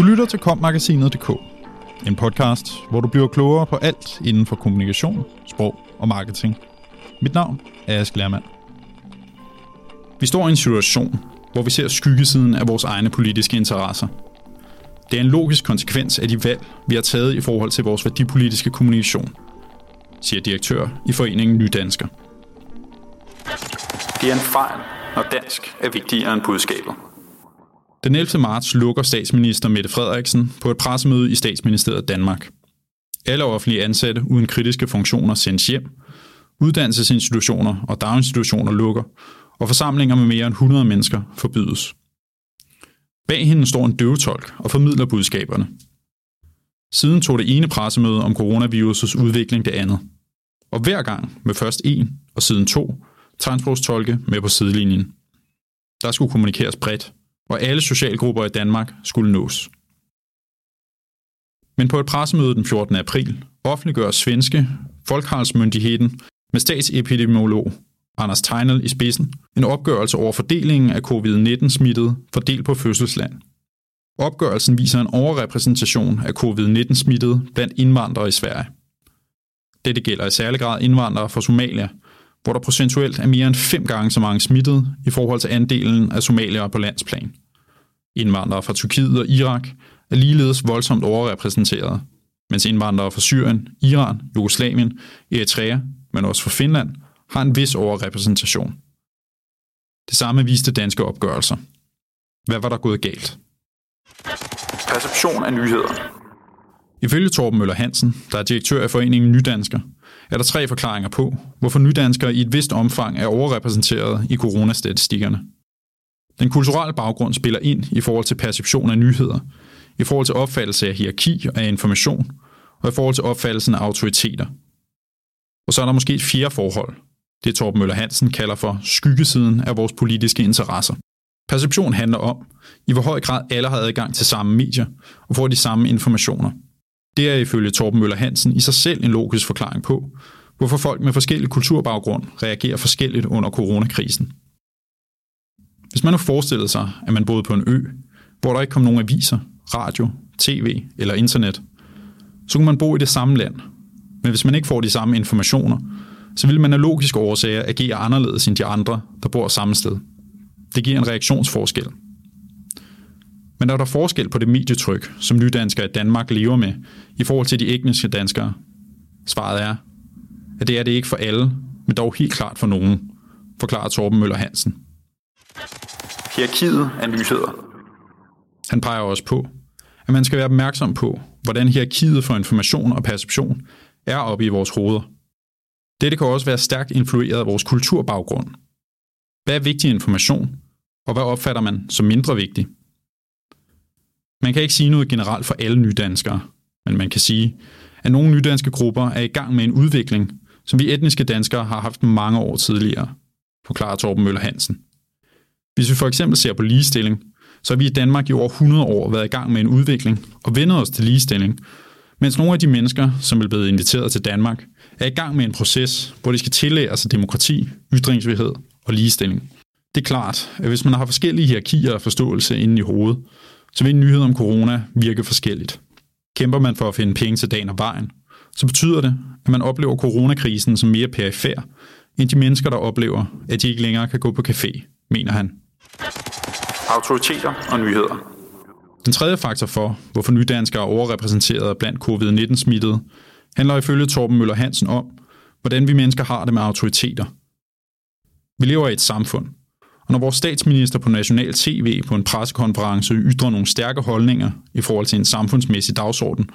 Du lytter til kommagasinet.dk, en podcast, hvor du bliver klogere på alt inden for kommunikation, sprog og marketing. Mit navn er Ask Lermand. Vi står i en situation, hvor vi ser skyggesiden af vores egne politiske interesser. Det er en logisk konsekvens af de valg, vi har taget i forhold til vores værdipolitiske kommunikation, siger direktør i Foreningen Nydansker. Det er en fejl, når dansk er vigtigere end budskabet. Den 11. marts lukker statsminister Mette Frederiksen på et pressemøde i statsministeriet Danmark. Alle offentlige ansatte uden kritiske funktioner sendes hjem, uddannelsesinstitutioner og daginstitutioner lukker, og forsamlinger med mere end 100 mennesker forbydes. Bag hende står en døvetolk og formidler budskaberne. Siden tog det ene pressemøde om coronavirusets udvikling det andet. Og hver gang med først en og siden to tegnsprogstolke med på sidelinjen. Der skulle kommunikeres bredt, og alle socialgrupper i Danmark skulle nås. Men på et pressemøde den 14. april offentliggør svenske Folkhälsomyndigheten med statsepidemiolog Anders Tejnel i spidsen en opgørelse over fordelingen af covid-19-smittede fordelt på fødselsland. Opgørelsen viser en overrepræsentation af covid-19-smittede blandt indvandrere i Sverige. Dette gælder i særlig grad indvandrere fra Somalia, hvor der procentuelt er mere end fem gange så mange smittede i forhold til andelen af somaliere på landsplan. Indvandrere fra Tyrkiet og Irak er ligeledes voldsomt overrepræsenteret, mens indvandrere fra Syrien, Iran, Jugoslavien, Eritrea, men også fra Finland, har en vis overrepræsentation. Det samme viste danske opgørelser. Hvad var der gået galt? Perception af nyheder. Ifølge Torben Møller Hansen, der er direktør af foreningen Nydansker, er der tre forklaringer på, hvorfor nydanskere i et vist omfang er overrepræsenteret i coronastatistikkerne. Den kulturelle baggrund spiller ind i forhold til perception af nyheder, i forhold til opfattelse af hierarki og af information, og i forhold til opfattelsen af autoriteter. Og så er der måske et fjerde forhold, det Torben Møller Hansen kalder for skyggesiden af vores politiske interesser. Perception handler om, i hvor høj grad alle har adgang til samme medier og får de samme informationer. Det er ifølge Torben Møller Hansen i sig selv en logisk forklaring på, hvorfor folk med forskellige kulturbaggrund reagerer forskelligt under coronakrisen. Hvis man nu forestillede sig, at man boede på en ø, hvor der ikke kom nogen aviser, radio, tv eller internet, så kunne man bo i det samme land. Men hvis man ikke får de samme informationer, så vil man af logiske årsager agere anderledes end de andre, der bor samme sted. Det giver en reaktionsforskel. Men er der forskel på det medietryk, som nydanskere i Danmark lever med, i forhold til de etniske danskere? Svaret er, at det er det ikke for alle, men dog helt klart for nogen, forklarer Torben Møller Hansen. Hierarkiet af nyheder. Han peger også på, at man skal være opmærksom på, hvordan hierarkiet for information og perception er oppe i vores hoveder. Dette kan også være stærkt influeret af vores kulturbaggrund. Hvad er vigtig information, og hvad opfatter man som mindre vigtig? Man kan ikke sige noget generelt for alle nydanskere, men man kan sige, at nogle nydanske grupper er i gang med en udvikling, som vi etniske danskere har haft mange år tidligere, forklarer Torben Møller Hansen. Hvis vi for eksempel ser på ligestilling, så har vi i Danmark i over 100 år været i gang med en udvikling og vendet os til ligestilling, mens nogle af de mennesker, som er blevet inviteret til Danmark, er i gang med en proces, hvor de skal tillære sig demokrati, ytringsfrihed og ligestilling. Det er klart, at hvis man har forskellige hierarkier og forståelse inde i hovedet, så vil en nyhed om corona virke forskelligt. Kæmper man for at finde penge til dagen og vejen, så betyder det, at man oplever coronakrisen som mere perifær, end de mennesker, der oplever, at de ikke længere kan gå på café, mener han. Autoriteter og nyheder. Den tredje faktor for, hvorfor nydanskere er overrepræsenteret blandt covid-19-smittede, handler ifølge Torben Møller Hansen om, hvordan vi mennesker har det med autoriteter. Vi lever i et samfund, og når vores statsminister på national tv på en pressekonference ytrer nogle stærke holdninger i forhold til en samfundsmæssig dagsorden,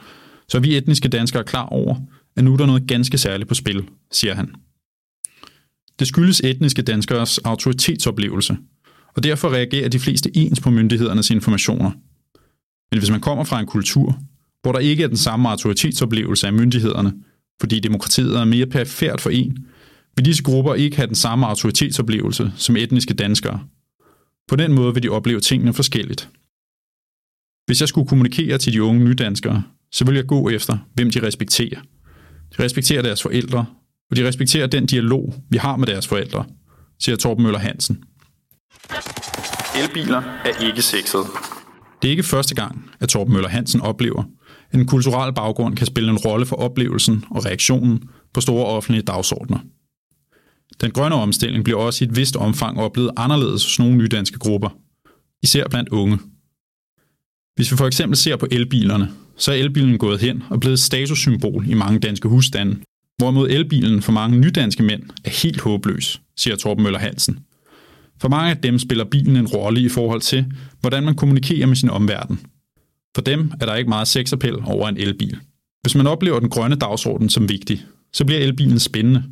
så er vi etniske danskere klar over, at nu er der noget ganske særligt på spil, siger han. Det skyldes etniske danskers autoritetsoplevelse, og derfor reagerer de fleste ens på myndighedernes informationer. Men hvis man kommer fra en kultur, hvor der ikke er den samme autoritetsoplevelse af myndighederne, fordi demokratiet er mere perfekt for en, vil disse grupper ikke have den samme autoritetsoplevelse som etniske danskere. På den måde vil de opleve tingene forskelligt. Hvis jeg skulle kommunikere til de unge nydanskere, så vil jeg gå efter, hvem de respekterer. De respekterer deres forældre, og de respekterer den dialog, vi har med deres forældre, siger Torben Møller Hansen. Elbiler er ikke sexet. Det er ikke første gang, at Torben Møller Hansen oplever, at en kulturel baggrund kan spille en rolle for oplevelsen og reaktionen på store offentlige dagsordner. Den grønne omstilling bliver også i et vist omfang oplevet anderledes hos nogle nydanske grupper, især blandt unge. Hvis vi for eksempel ser på elbilerne, så er elbilen gået hen og blevet et statussymbol i mange danske husstande, hvorimod elbilen for mange nydanske mænd er helt håbløs, siger Torben Møller Hansen. For mange af dem spiller bilen en rolle i forhold til, hvordan man kommunikerer med sin omverden. For dem er der ikke meget sexappel over en elbil. Hvis man oplever den grønne dagsorden som vigtig, så bliver elbilen spændende.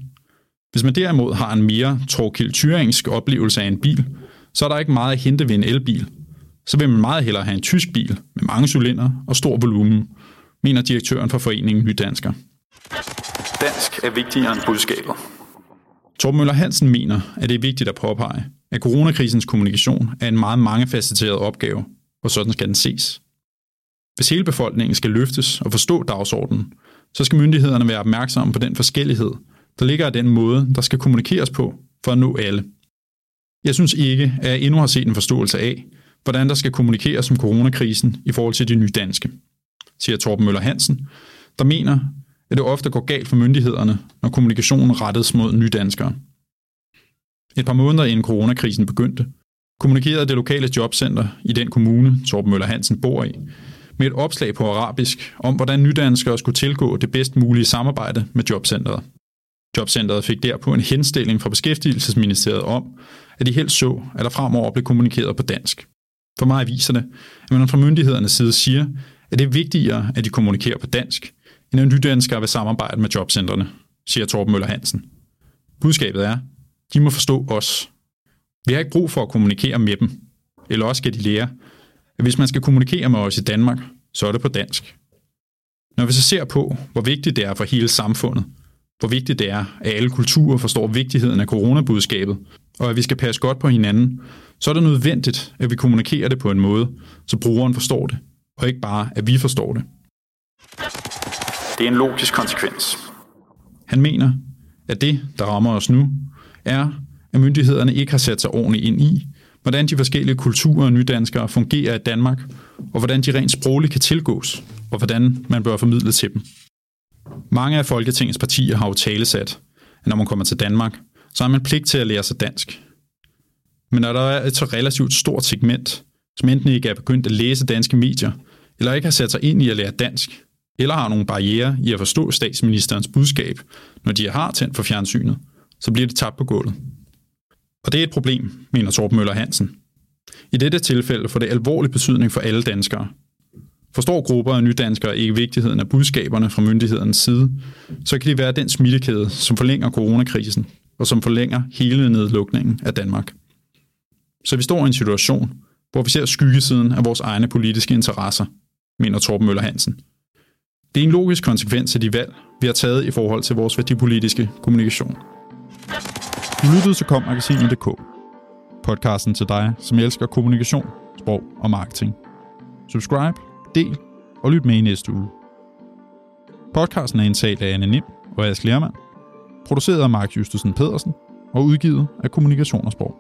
Hvis man derimod har en mere Torkild oplevelse af en bil, så er der ikke meget at hente ved en elbil. Så vil man meget hellere have en tysk bil med mange cylinder og stor volumen, mener direktøren for foreningen Nydansker. Dansk er vigtigere end budskabet. Torben Møller Hansen mener, at det er vigtigt at påpege, at coronakrisens kommunikation er en meget mangefacetteret opgave, og sådan skal den ses. Hvis hele befolkningen skal løftes og forstå dagsordenen, så skal myndighederne være opmærksomme på den forskellighed, der ligger af den måde, der skal kommunikeres på for at nå alle. Jeg synes ikke, at jeg endnu har set en forståelse af, hvordan der skal kommunikeres om coronakrisen i forhold til de nye danske, siger Torben Møller Hansen, der mener, at det ofte går galt for myndighederne, når kommunikationen rettes mod nydanskere. Et par måneder inden coronakrisen begyndte, kommunikerede det lokale jobcenter i den kommune, Torben Møller Hansen bor i, med et opslag på arabisk om, hvordan nydanskere skulle tilgå det bedst mulige samarbejde med jobcentret. Jobcentret fik derpå en henstilling fra Beskæftigelsesministeriet om, at de helst så, at der fremover blev kommunikeret på dansk. For mig viser det, at man fra myndighedernes side siger, at det er vigtigere, at de kommunikerer på dansk, end at nydanskere vil samarbejde med jobcentrene, siger Torben Møller Hansen. Budskabet er, de må forstå os. Vi har ikke brug for at kommunikere med dem, eller også skal de lære, at hvis man skal kommunikere med os i Danmark, så er det på dansk. Når vi så ser på, hvor vigtigt det er for hele samfundet, hvor vigtigt det er, at alle kulturer forstår vigtigheden af coronabudskabet, og at vi skal passe godt på hinanden, så er det nødvendigt, at vi kommunikerer det på en måde, så brugeren forstår det, og ikke bare, at vi forstår det. Det er en logisk konsekvens. Han mener, at det, der rammer os nu, er, at myndighederne ikke har sat sig ordentligt ind i, hvordan de forskellige kulturer og nydanskere fungerer i Danmark, og hvordan de rent sprogligt kan tilgås, og hvordan man bør formidle til dem. Mange af Folketingets partier har jo talesat, at når man kommer til Danmark, så har man pligt til at lære sig dansk. Men når der er et så relativt stort segment, som enten ikke er begyndt at læse danske medier, eller ikke har sat sig ind i at lære dansk, eller har nogle barriere i at forstå statsministerens budskab, når de har tændt for fjernsynet, så bliver det tabt på gulvet. Og det er et problem, mener Torben Møller Hansen. I dette tilfælde får det alvorlig betydning for alle danskere. Forstår grupper af nydanskere ikke vigtigheden af budskaberne fra myndighedernes side, så kan det være den smittekæde, som forlænger coronakrisen, og som forlænger hele nedlukningen af Danmark. Så vi står i en situation, hvor vi ser skyggesiden af vores egne politiske interesser, mener Torben Møller Hansen. Det er en logisk konsekvens af de valg, vi har taget i forhold til vores værdipolitiske kommunikation. Du lyttede til kommagasinet.dk. Podcasten til dig, som elsker kommunikation, sprog og marketing. Subscribe, del og lyt med i næste uge. Podcasten er indtalt af Anne Nim og Ask Lermand, produceret af Mark Justesen Pedersen og udgivet af Kommunikation og Sprog.